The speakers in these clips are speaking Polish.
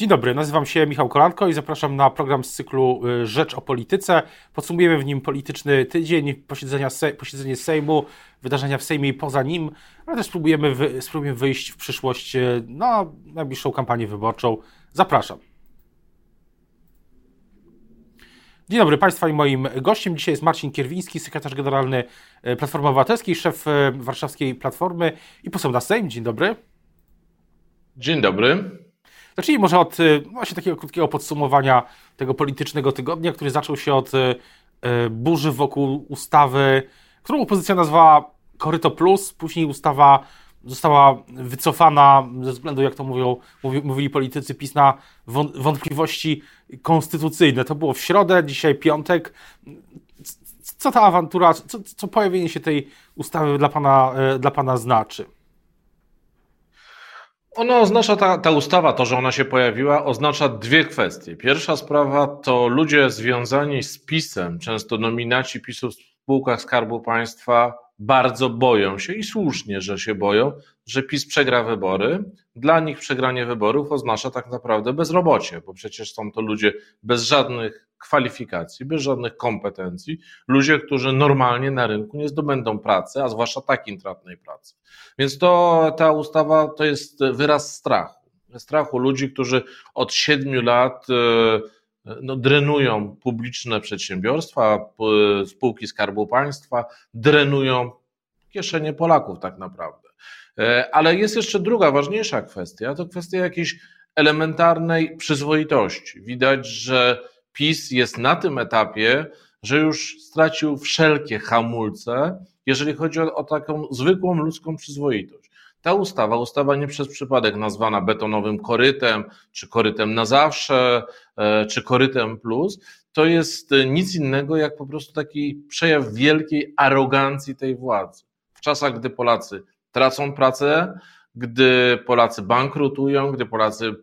Dzień dobry, nazywam się Michał Kolanko i zapraszam na program z cyklu y, Rzecz o Polityce. Podsumujemy w nim polityczny tydzień, posiedzenia se, posiedzenie Sejmu, wydarzenia w Sejmie i poza nim, ale też spróbujemy, wy, spróbujemy wyjść w przyszłość y, na najbliższą kampanię wyborczą. Zapraszam. Dzień dobry Państwa i moim gościem dzisiaj jest Marcin Kierwiński, sekretarz generalny y, Platformy Obywatelskiej, szef warszawskiej Platformy i poseł na Sejm. Dzień dobry. Dzień dobry. Zacznijmy może od y, właśnie takiego krótkiego podsumowania tego politycznego tygodnia, który zaczął się od y, y, burzy wokół ustawy, którą opozycja nazwała Koryto Plus, później ustawa została wycofana ze względu, jak to mówią, mówili politycy PiS, na wątpliwości konstytucyjne. To było w środę, dzisiaj piątek. Co ta awantura, co, co pojawienie się tej ustawy dla pana, dla pana znaczy? Ona oznacza, ta, ta ustawa, to, że ona się pojawiła, oznacza dwie kwestie. Pierwsza sprawa to ludzie związani z PiSem, często nominaci PiSu w spółkach Skarbu Państwa, bardzo boją się i słusznie, że się boją, że PiS przegra wybory. Dla nich przegranie wyborów oznacza tak naprawdę bezrobocie, bo przecież są to ludzie bez żadnych kwalifikacji, bez żadnych kompetencji, ludzie, którzy normalnie na rynku nie zdobędą pracy, a zwłaszcza tak intratnej pracy. Więc to ta ustawa to jest wyraz strachu. Strachu ludzi, którzy od siedmiu lat e, no, drenują publiczne przedsiębiorstwa, spółki Skarbu Państwa, drenują kieszenie Polaków tak naprawdę. E, ale jest jeszcze druga, ważniejsza kwestia, to kwestia jakiejś elementarnej przyzwoitości. Widać, że PiS jest na tym etapie, że już stracił wszelkie hamulce, jeżeli chodzi o, o taką zwykłą ludzką przyzwoitość. Ta ustawa, ustawa nie przez przypadek nazwana betonowym korytem, czy korytem na zawsze, e, czy korytem plus, to jest nic innego jak po prostu taki przejaw wielkiej arogancji tej władzy. W czasach, gdy Polacy tracą pracę, gdy Polacy bankrutują, gdy Polacy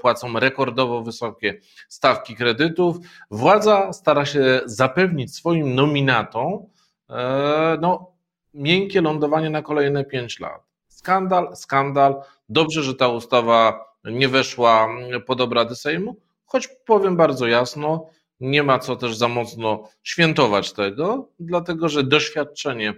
płacą rekordowo wysokie stawki kredytów, władza stara się zapewnić swoim nominatom e, no, miękkie lądowanie na kolejne pięć lat. Skandal, skandal. Dobrze, że ta ustawa nie weszła pod obrady Sejmu, choć powiem bardzo jasno, nie ma co też za mocno świętować tego, dlatego że doświadczenie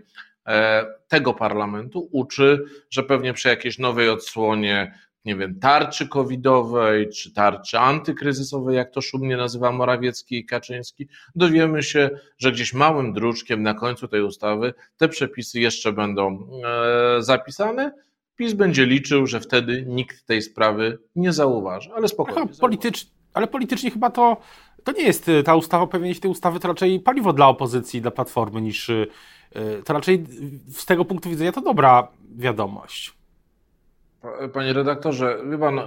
E, tego parlamentu uczy, że pewnie przy jakiejś nowej odsłonie, nie wiem, tarczy covidowej czy tarczy antykryzysowej, jak to szumnie nazywa Morawiecki i Kaczyński, dowiemy się, że gdzieś małym druczkiem na końcu tej ustawy te przepisy jeszcze będą e, zapisane. PiS będzie liczył, że wtedy nikt tej sprawy nie zauważy, ale spokojnie. Politycz, ale politycznie chyba to, to nie jest ta ustawa, pewnie tej ustawy to raczej paliwo dla opozycji, dla Platformy niż E, to raczej z tego punktu widzenia to dobra wiadomość. Panie redaktorze, wie pan,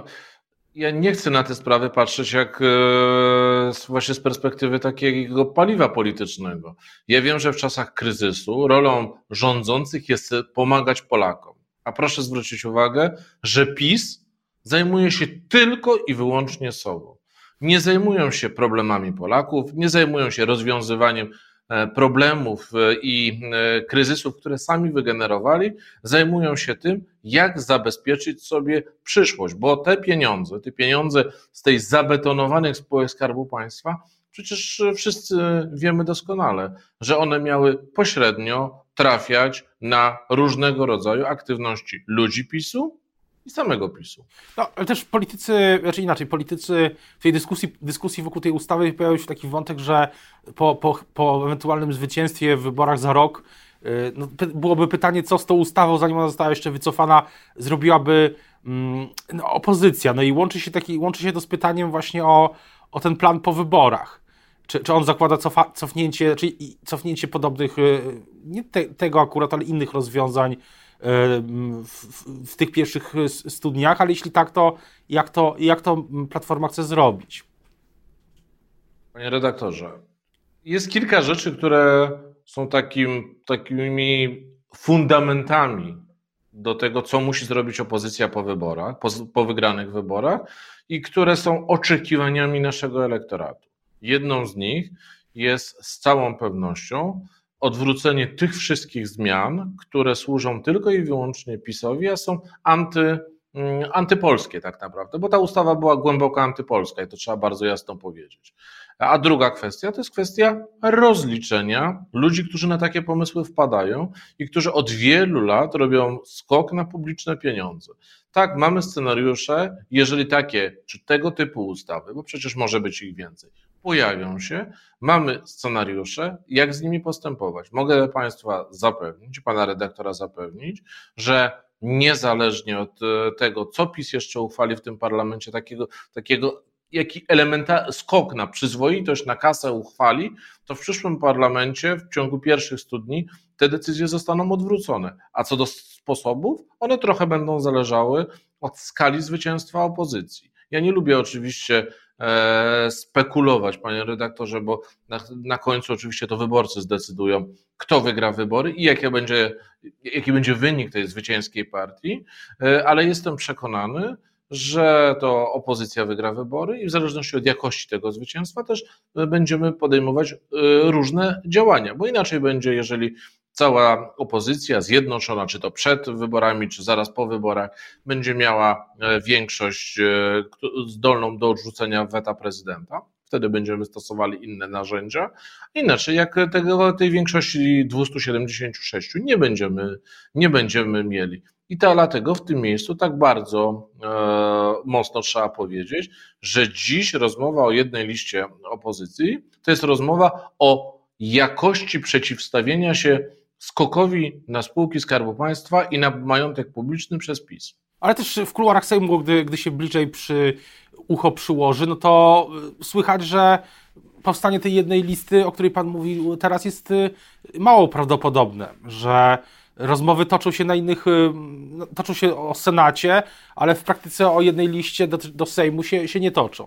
ja nie chcę na te sprawy patrzeć jak e, właśnie z perspektywy takiego paliwa politycznego. Ja wiem, że w czasach kryzysu rolą rządzących jest pomagać Polakom. A proszę zwrócić uwagę, że PiS zajmuje się tylko i wyłącznie sobą. Nie zajmują się problemami Polaków, nie zajmują się rozwiązywaniem problemów e, i e, kryzysów, które sami wygenerowali, zajmują się tym, jak zabezpieczyć sobie przyszłość, bo te pieniądze, te pieniądze z tej zabetonowanych spółek Skarbu Państwa, przecież wszyscy wiemy doskonale, że one miały pośrednio trafiać na różnego rodzaju aktywności ludzi PiSu, i samego PiSu. No, ale też politycy, znaczy inaczej, politycy w tej dyskusji, dyskusji wokół tej ustawy pojawił się taki wątek, że po, po, po ewentualnym zwycięstwie w wyborach za rok y, no, byłoby pytanie, co z tą ustawą, zanim ona została jeszcze wycofana, zrobiłaby mm, no, opozycja. No i łączy się, taki, łączy się to z pytaniem właśnie o, o ten plan po wyborach. Czy, czy on zakłada cofa, cofnięcie, czyli cofnięcie podobnych, y, nie te, tego akurat, ale innych rozwiązań w, w, tych pierwszych studniach, ale jeśli tak, to jak, to jak to Platforma chce zrobić? Panie redaktorze, jest kilka rzeczy, które są takim, takimi fundamentami do tego, co musi zrobić opozycja po wyborach, po, po wygranych wyborach i które są oczekiwaniami naszego elektoratu. Jedną z nich jest z całą pewnością odwrócenie tych wszystkich zmian, które służą tylko i wyłącznie PiSowi, a są anty mm, antypolskie tak naprawdę, bo ta ustawa była głęboko antypolska i to trzeba bardzo jasno powiedzieć. A druga kwestia to jest kwestia rozliczenia ludzi, którzy na takie pomysły wpadają i którzy od wielu lat robią skok na publiczne pieniądze. Tak, mamy scenariusze, jeżeli takie czy tego typu ustawy, bo przecież może być ich więcej, pojawią się, mamy scenariusze, jak z nimi postępować. Mogę Państwa zapewnić, Pana redaktora zapewnić, że niezależnie od e, tego, co PiS jeszcze uchwali w tym parlamencie, takiego, takiego jaki elementarny skok na przyzwoitość, na kasę uchwali, to w przyszłym parlamencie w ciągu pierwszych 100 dni te decyzje zostaną odwrócone. A co do sposobów, one trochę będą zależały od skali zwycięstwa opozycji. Ja nie lubię oczywiście spekulować, panie redaktorze, bo na, na, końcu oczywiście to wyborcy zdecydują, kto wygra wybory i jaki będzie, jaki będzie wynik tej zwycięskiej partii, e, ale jestem przekonany, że to opozycja wygra wybory i w zależności od jakości tego zwycięstwa też będziemy podejmować e, różne działania, bo inaczej będzie, jeżeli cała opozycja zjednoczona, czy to przed wyborami, czy zaraz po wyborach, będzie miała e, większość e, zdolną do odrzucenia weta prezydenta. Wtedy będziemy stosowali inne narzędzia. Inaczej, jak tego, tej większości 276 nie będziemy, nie będziemy mieli. I to dlatego w tym miejscu tak bardzo e, mocno trzeba powiedzieć, że dziś rozmowa o jednej liście opozycji to jest rozmowa o jakości przeciwstawienia się skokowi na spółki Skarbu Państwa i na majątek publiczny przez PiS. Ale też w kuluarach Sejmu, gdy, gdy się bliżej przy ucho przyłoży, no to y, słychać, że powstanie tej jednej listy, o której Pan mówił teraz, jest y, mało prawdopodobne, że rozmowy toczą się na innych, y, no, toczą się o Senacie, ale w praktyce o jednej liście do, do Sejmu się, się nie toczą.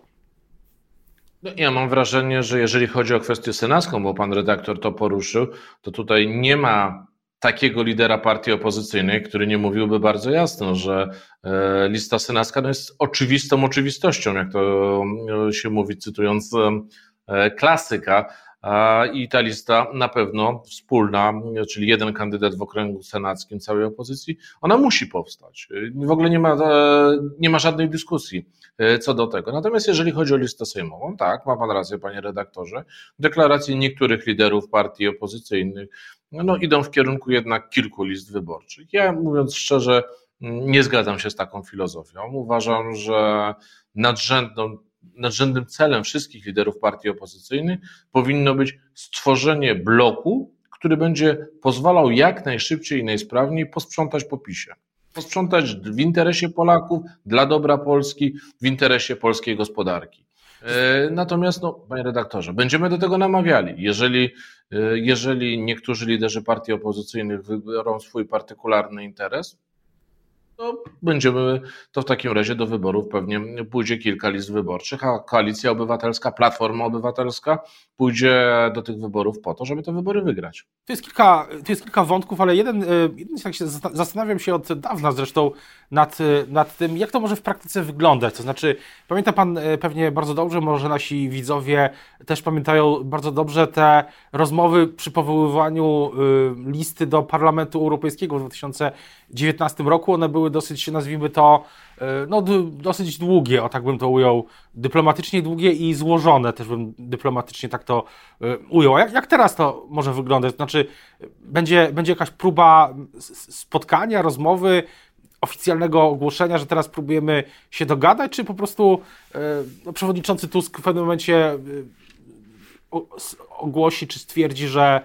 No, ja mam wrażenie, że jeżeli chodzi o kwestię senacką, bo pan redaktor to poruszył, to tutaj nie ma takiego lidera partii opozycyjnej, który nie mówiłby bardzo jasno, że e, lista senacka no jest oczywistą oczywistością, jak to e, się mówi, cytując e, klasyka. I ta lista na pewno wspólna, czyli jeden kandydat w okręgu senackim całej opozycji, ona musi powstać. W ogóle nie ma, nie ma żadnej dyskusji co do tego. Natomiast jeżeli chodzi o listę sejmową, tak, ma pan rację, panie redaktorze, deklaracje niektórych liderów partii opozycyjnych no, idą w kierunku jednak kilku list wyborczych. Ja mówiąc szczerze, nie zgadzam się z taką filozofią. Uważam, że nadrzędną nadrzędnym celem wszystkich liderów partii opozycyjnych powinno być stworzenie bloku, który będzie pozwalał jak najszybciej i najsprawniej posprzątać po PiSie. Posprzątać w interesie Polaków, dla dobra Polski, w interesie polskiej gospodarki. E, natomiast, no, panie redaktorze, będziemy do tego namawiali. Jeżeli, e, jeżeli niektórzy liderzy partii opozycyjnych wybiorą swój partykularny interes, to będziemy, to w takim razie do wyborów pewnie pójdzie kilka list wyborczych, a Koalicja Obywatelska, Platforma Obywatelska pójdzie do tych wyborów po to, żeby te wybory wygrać. To jest kilka, to jest kilka wątków, ale jeden, e, jeden tak się zastanawiam się od dawna zresztą nad, e, nad tym, jak to może w praktyce wyglądać. To znaczy, pamięta Pan e, pewnie bardzo dobrze, może nasi widzowie też pamiętają bardzo dobrze te rozmowy przy powoływaniu listy do Parlamentu Europejskiego w 2019 roku. One były dosyć, nazwijmy to, no, dosyć długie, o tak bym to ujął, dyplomatycznie długie i złożone, też bym dyplomatycznie tak to ujął. Jak, jak teraz to może wyglądać? Znaczy, będzie, będzie jakaś próba spotkania, rozmowy, oficjalnego ogłoszenia, że teraz próbujemy się dogadać, czy po prostu no, przewodniczący Tusk w pewnym momencie ogłosi, czy stwierdzi, że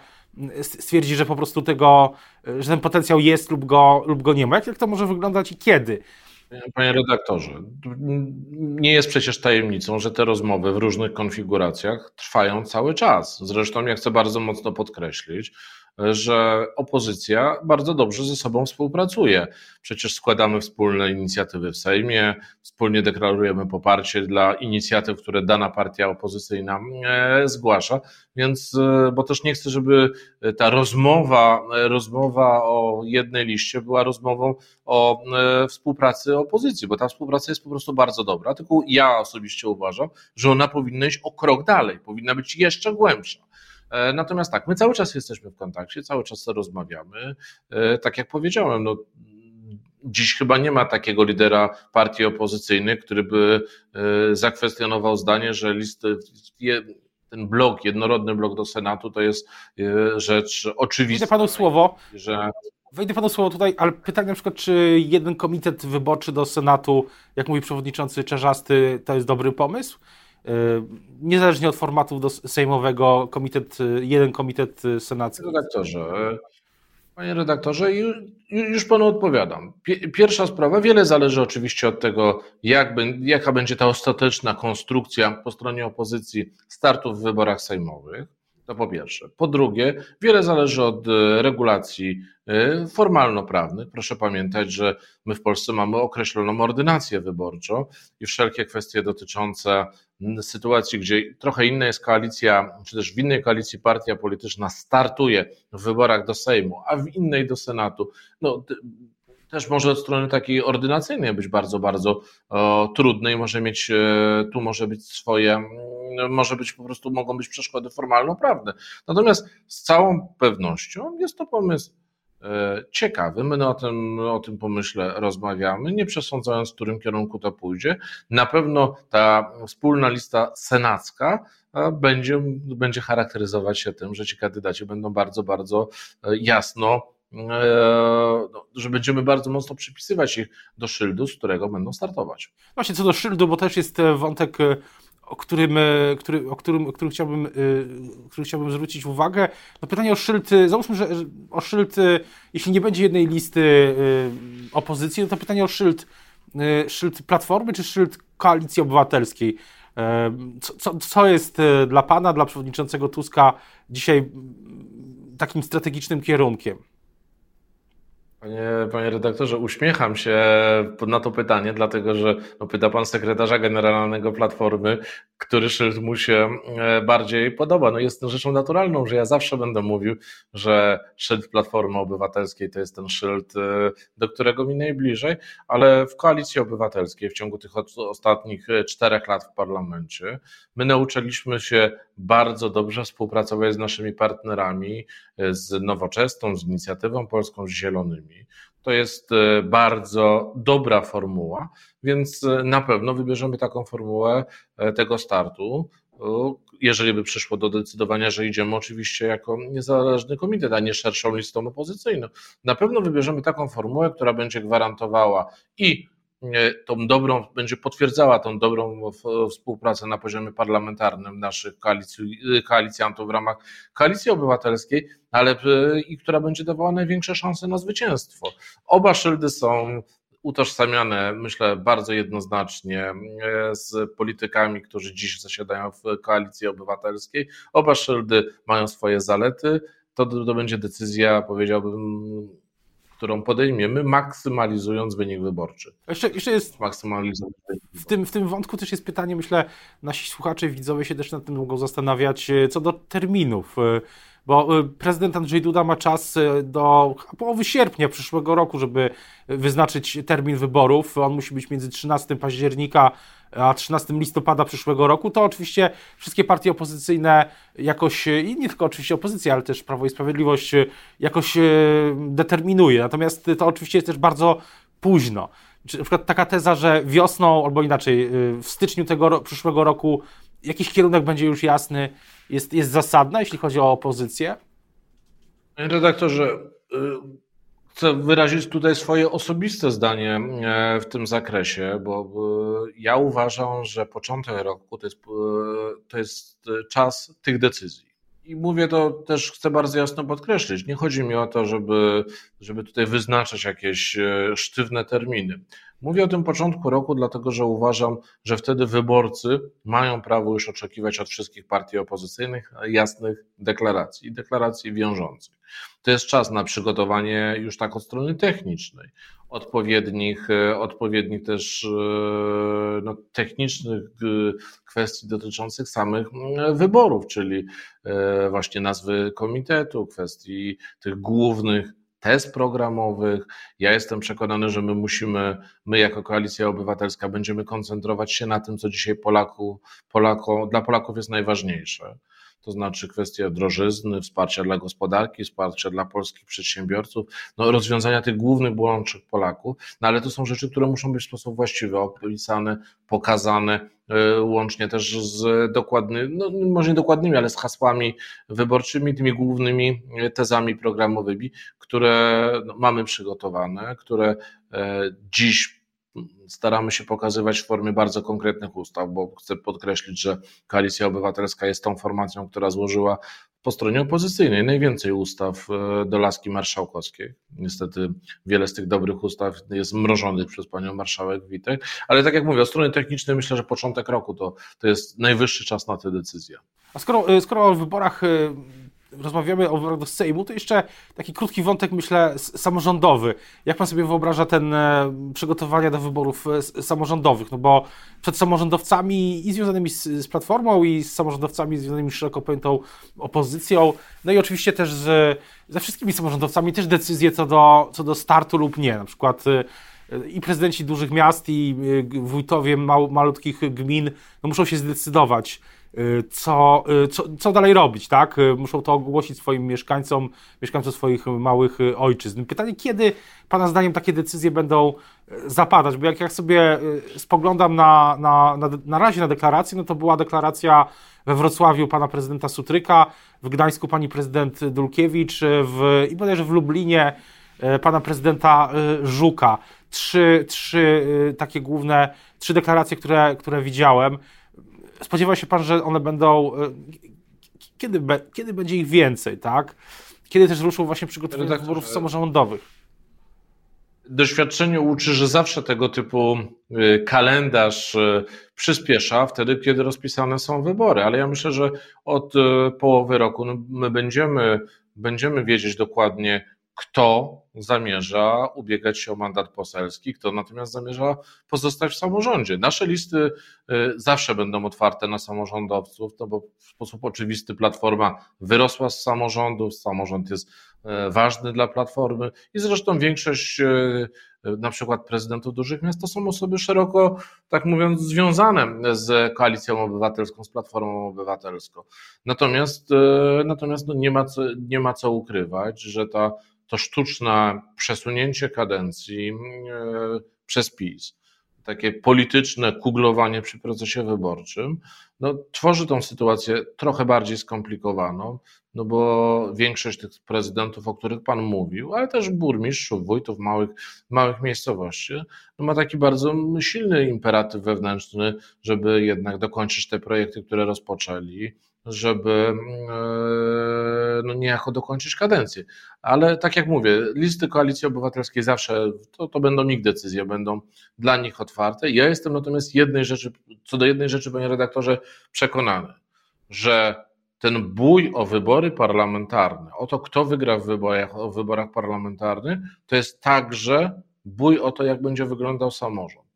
stwierdzi, że po prostu tego, że ten potencjał jest lub go, lub go nie ma. Jak, to może wyglądać i kiedy? Panie redaktorze, nie jest przecież tajemnicą, że te rozmowy w różnych konfiguracjach trwają cały czas. Zresztą ja chcę bardzo mocno podkreślić, że opozycja bardzo dobrze ze sobą współpracuje. Przecież składamy wspólne inicjatywy w Sejmie, wspólnie deklarujemy poparcie dla inicjatyw, które dana partia opozycyjna e, zgłasza, więc, e, bo też nie chcę, żeby ta rozmowa, rozmowa o jednej liście była rozmową o e, współpracy opozycji, bo ta współpraca jest po prostu bardzo dobra, tylko ja osobiście uważam, że ona powinna iść o krok dalej, powinna być jeszcze głębsza. E, natomiast tak, my cały czas jesteśmy w kontakcie, cały czas rozmawiamy. E, tak jak powiedziałem, no, dziś chyba nie ma takiego lidera partii opozycyjnej, który by zakwestionował zdanie, że listy, ten blok, jednorodny blok do Senatu to jest rzecz oczywista. Wejdę panu słowo. Że... Wejdę panu słowo tutaj, ale pytanie na przykład, czy jeden komitet wyborczy do Senatu, jak mówi przewodniczący Czerzasty, to jest dobry pomysł? E, niezależnie od formatu do sejmowego, komitet, jeden komitet senacki. Redaktorze, panie redaktorze, już panu odpowiadam. Pierwsza sprawa, wiele zależy oczywiście od tego, jak, jaka będzie ta ostateczna konstrukcja po stronie opozycji startów w wyborach sejmowych. To po pierwsze. Po drugie, wiele zależy od e, regulacji e, formalno-prawnych. Proszę pamiętać, że my w Polsce mamy określoną ordynację wyborczą i wszelkie kwestie dotyczące sytuacji, gdzie trochę inna jest koalicja, czy też w innej koalicji partia polityczna startuje w wyborach do Sejmu, a w innej do Senatu, no, też może od strony takiej ordynacyjnej być bardzo, bardzo o, trudne i może mieć, e, tu może być swoje może być po prostu, mogą być przeszkody formalno-prawne. Natomiast z całą pewnością jest to pomysł e, ciekawy. My o tym, o tym pomyśle rozmawiamy, nie przesądzając, w którym kierunku to pójdzie. Na pewno ta wspólna lista senacka e, będzie, będzie charakteryzować się tym, że ci kandydaci będą bardzo, bardzo e, jasno no, że będziemy bardzo mocno przypisywać ich do szyldu, z którego będą startować. Właśnie co do szyldu, bo też jest wątek o którym, e, który, o którym, o którym, chciałbym, e, który chciałbym zwrócić uwagę. No pytanie o szyldy, załóżmy, że o szyldy, jeśli nie będzie jednej listy e, opozycji, no to pytanie o szyld, szyld Platformy czy szyld Koalicji Obywatelskiej. Co, co, co jest dla Pana, dla przewodniczącego Tuska dzisiaj takim strategicznym kierunkiem? Panie, panie redaktorze, uśmiecham się na to pytanie, dlatego że no, pyta pan sekretarza generalnego Platformy, który szyld mu się e, bardziej podoba. No jest to rzeczą naturalną, że ja zawsze będę mówił, że szyld Platformy Obywatelskiej to jest ten szyld, e, do którego mi najbliżej, ale w Koalicji Obywatelskiej w ciągu tych ostatnich e, czterech lat w parlamencie my nauczyliśmy się bardzo dobrze współpracować z naszymi partnerami, z Nowoczesną, z Inicjatywą Polską, z Zielonymi. To jest e, bardzo dobra formuła, więc e, na pewno wybierzemy taką formułę e, tego startu. Jeżeli by przyszło do decydowania, że idziemy oczywiście jako niezależny komitet, a nie szerszą listą opozycyjną, na pewno wybierzemy taką formułę, która będzie gwarantowała i tą dobrą, będzie potwierdzała tą dobrą współpracę na poziomie parlamentarnym naszych koalicjantów w ramach koalicji obywatelskiej, ale i która będzie dawała największe szanse na zwycięstwo. Oba szyldy są utożsamiane, myślę, bardzo jednoznacznie e, z politykami, którzy dziś zasiadają w koalicji obywatelskiej. Oba szyldy mają swoje zalety. To, to będzie decyzja, powiedziałbym, którą podejmiemy, maksymalizując wynik wyborczy. Jeszcze, jeszcze jest. Maksymalizując w tym, w tym wątku też jest pytanie, myślę, nasi słuchacze i widzowie się też nad tym mogą zastanawiać, co do terminów. Bo e, prezydent Andrzej Duda ma czas do połowy sierpnia przyszłego roku, żeby wyznaczyć termin wyborów. On musi być między 13 października a 13 listopada przyszłego roku, to oczywiście wszystkie partie opozycyjne jakoś, i nie tylko oczywiście opozycja, ale też Prawo i Sprawiedliwość jakoś determinuje. Natomiast to oczywiście jest też bardzo późno. Na przykład taka teza, że wiosną, albo inaczej, w styczniu tego przyszłego roku jakiś kierunek będzie już jasny, jest, jest zasadna, jeśli chodzi o opozycję? Panie redaktorze, y, Chcę wyrazić tutaj swoje osobiste zdanie e, w tym zakresie, bo ja uważam, że początek roku to jest, e, to jest czas tych decyzji. I mówię to też, chcę bardzo jasno podkreślić. Nie chodzi mi o to, żeby, żeby tutaj wyznaczać jakieś e, sztywne terminy. Mówię o tym początku roku, dlatego że uważam, że wtedy wyborcy mają prawo już oczekiwać od wszystkich partii opozycyjnych jasnych deklaracji, deklaracji wiążących. To jest czas na przygotowanie już tak od strony technicznej, odpowiednich, e, odpowiednich też e, no, technicznych e, kwestii dotyczących samych wyborów, czyli właśnie nazwy komitetu, kwestii tych głównych test programowych. Ja jestem przekonany, że my musimy, my jako Koalicja Obywatelska będziemy koncentrować się na tym, co dzisiaj Polaku, Polako, dla Polaków jest najważniejsze. To znaczy kwestia drożyzny, wsparcia dla gospodarki, wsparcia dla polskich przedsiębiorców, no, rozwiązania tych głównych bolączek Polaków, no ale to są rzeczy, które muszą być w sposób właściwy opisane, pokazane, e, łącznie też z dokładnymi, no może nie dokładnymi, ale z hasłami wyborczymi, tymi głównymi tezami programowymi, które no, mamy przygotowane, które e, dziś staramy się pokazywać w formie bardzo konkretnych ustaw, bo chcę podkreślić, że Koalicja Obywatelska jest tą formacją, która złożyła po stronie opozycyjnej najwięcej ustaw e, do laski marszałkowskiej. Niestety wiele z tych dobrych ustaw jest mrożonych przez panią marszałek Witek, ale tak jak mówię, od strony technicznej myślę, że początek roku to, to jest najwyższy czas na tę decyzję. A skoro, e, skoro wyborach e, rozmawiamy o wyborach do Sejmu, to jeszcze taki krótki wątek, myślę, samorządowy. Jak pan sobie wyobraża ten e, przygotowania do wyborów e, samorządowych? No bo przed samorządowcami i związanymi z, z Platformą i z samorządowcami związanymi z szeroko pojętą opozycją, no i oczywiście też z, ze wszystkimi samorządowcami też decyzje co do, co do startu lub nie. Na przykład e, i prezydenci dużych miast, i wójtowie mał, malutkich gmin no muszą się zdecydować, co, y, co, co dalej robić, tak? Y, muszą to ogłosić swoim mieszkańcom, mieszkańcom swoich małych ojczyzn. Pytanie, kiedy Pana zdaniem takie decyzje będą zapadać? Bo jak, jak sobie spoglądam na, na, na, na razie na deklarację, no to była deklaracja we Wrocławiu pana prezydenta Sutryka, w Gdańsku pani prezydent Dulkiewicz w, i bodajże w Lublinie pana prezydenta Żuka. Trzy, trzy takie główne, trzy deklaracje, które, które widziałem spodziewa się pan, że one będą. E, kiedy, kiedy będzie ich więcej, tak? Kiedy też ruszą właśnie przygotowanie tak, wyborów samorządowych? Doświadczenie uczy, że zawsze tego typu e, kalendarz e, przyspiesza wtedy, kiedy rozpisane są wybory, ale ja myślę, że od połowy roku no, my będziemy, będziemy wiedzieć dokładnie, kto zamierza ubiegać się o mandat poselski, kto natomiast zamierza pozostać w samorządzie. Nasze listy y, zawsze będą otwarte na samorządowców, no bo w sposób oczywisty Platforma wyrosła z samorządów, samorząd jest y, ważny dla Platformy i zresztą większość y, na przykład prezydentów dużych miast to są osoby szeroko, tak mówiąc, związane z koalicją obywatelską, z Platformą Obywatelską. Natomiast, natomiast no nie, ma co, nie ma co ukrywać, że ta to sztuczne przesunięcie kadencji e, przez PiS, takie polityczne kuglowanie przy procesie wyborczym, no, tworzy tą sytuację trochę bardziej skomplikowaną, no bo większość tych prezydentów, o których Pan mówił, ale też burmistrzów, wójtów małych, małych miejscowości, no ma taki bardzo silny imperatyw wewnętrzny, żeby jednak dokończyć te projekty, które rozpoczęli, żeby e, no niejako dokończyć kadencję. Ale tak jak mówię, listy Koalicji Obywatelskiej zawsze, to, to będą ich decyzje, będą dla nich otwarte. Ja jestem natomiast jednej rzeczy, co do jednej rzeczy, panie redaktorze, przekonany, że ten bój o wybory parlamentarne, o to, kto wygra w wyborach, o wyborach parlamentarnych, to jest także bój o to, jak będzie wyglądał samorząd.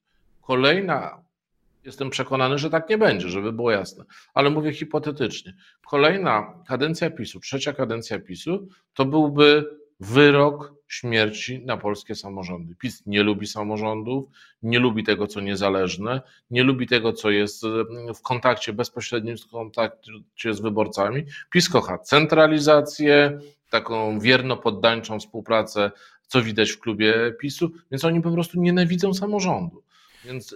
Kolejna Jestem przekonany, że tak nie będzie, żeby było jasne, ale mówię hipotetycznie. Kolejna kadencja PiSu, trzecia kadencja PiSu, to byłby wyrok śmierci na polskie samorządy. PiS nie lubi samorządów, nie lubi tego, co niezależne, nie lubi tego, co jest w kontakcie bezpośrednim, w kontakcie z wyborcami. PiS kocha centralizację, taką wierno poddańczą współpracę, co widać w klubie PiSu, więc oni po prostu nienawidzą samorządu. Więc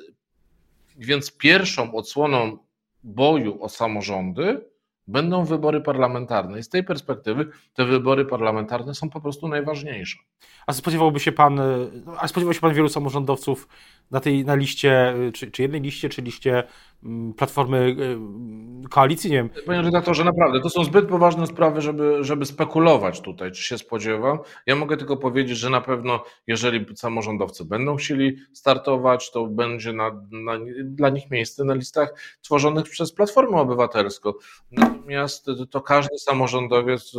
więc pierwszą odsłoną boju o samorządy będą wybory parlamentarne. I z tej perspektywy te wybory parlamentarne są po prostu najważniejsze. A spodziewałby się pan, a spodziewał się pan wielu samorządowców na tej na liście, czy, czy jednej liście, czy liście mm, Platformy y, Koalicji, nie wiem. Panie redaktorze, naprawdę, to są zbyt poważne sprawy, żeby, żeby spekulować tutaj, czy się spodziewam. Ja mogę tylko powiedzieć, że na pewno, jeżeli samorządowcy będą chcieli startować, to będzie na, na, dla nich miejsce na listach tworzonych przez Platformę Obywatelską. Natomiast to każdy samorządowiec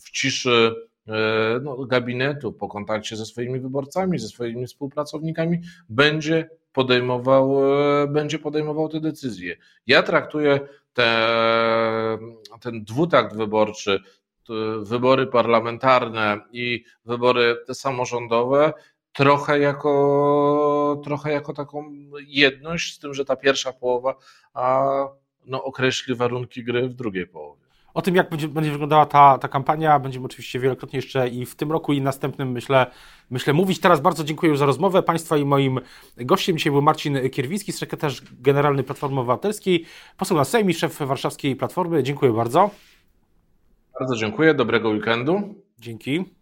w ciszy E, no, gabinetu, po kontakcie ze swoimi wyborcami, ze swoimi współpracownikami, będzie podejmował, e, będzie podejmował te decyzje. Ja traktuję te, ten dwutakt wyborczy, wybory parlamentarne i wybory samorządowe trochę jako, trochę jako taką jedność, z tym, że ta pierwsza połowa a, no, określi warunki gry w drugiej połowie. O tym, jak będzie, będzie wyglądała ta, ta kampania, będziemy oczywiście wielokrotnie jeszcze i w tym roku, i następnym, myślę, myślę mówić. Teraz bardzo dziękuję za rozmowę Państwa i moim gościem dzisiaj był Marcin Kierwiński, sekretarz generalny Platformy Obywatelskiej, poseł na Sejm i szef warszawskiej Platformy. Dziękuję bardzo. Bardzo dziękuję, dobrego weekendu. Dzięki.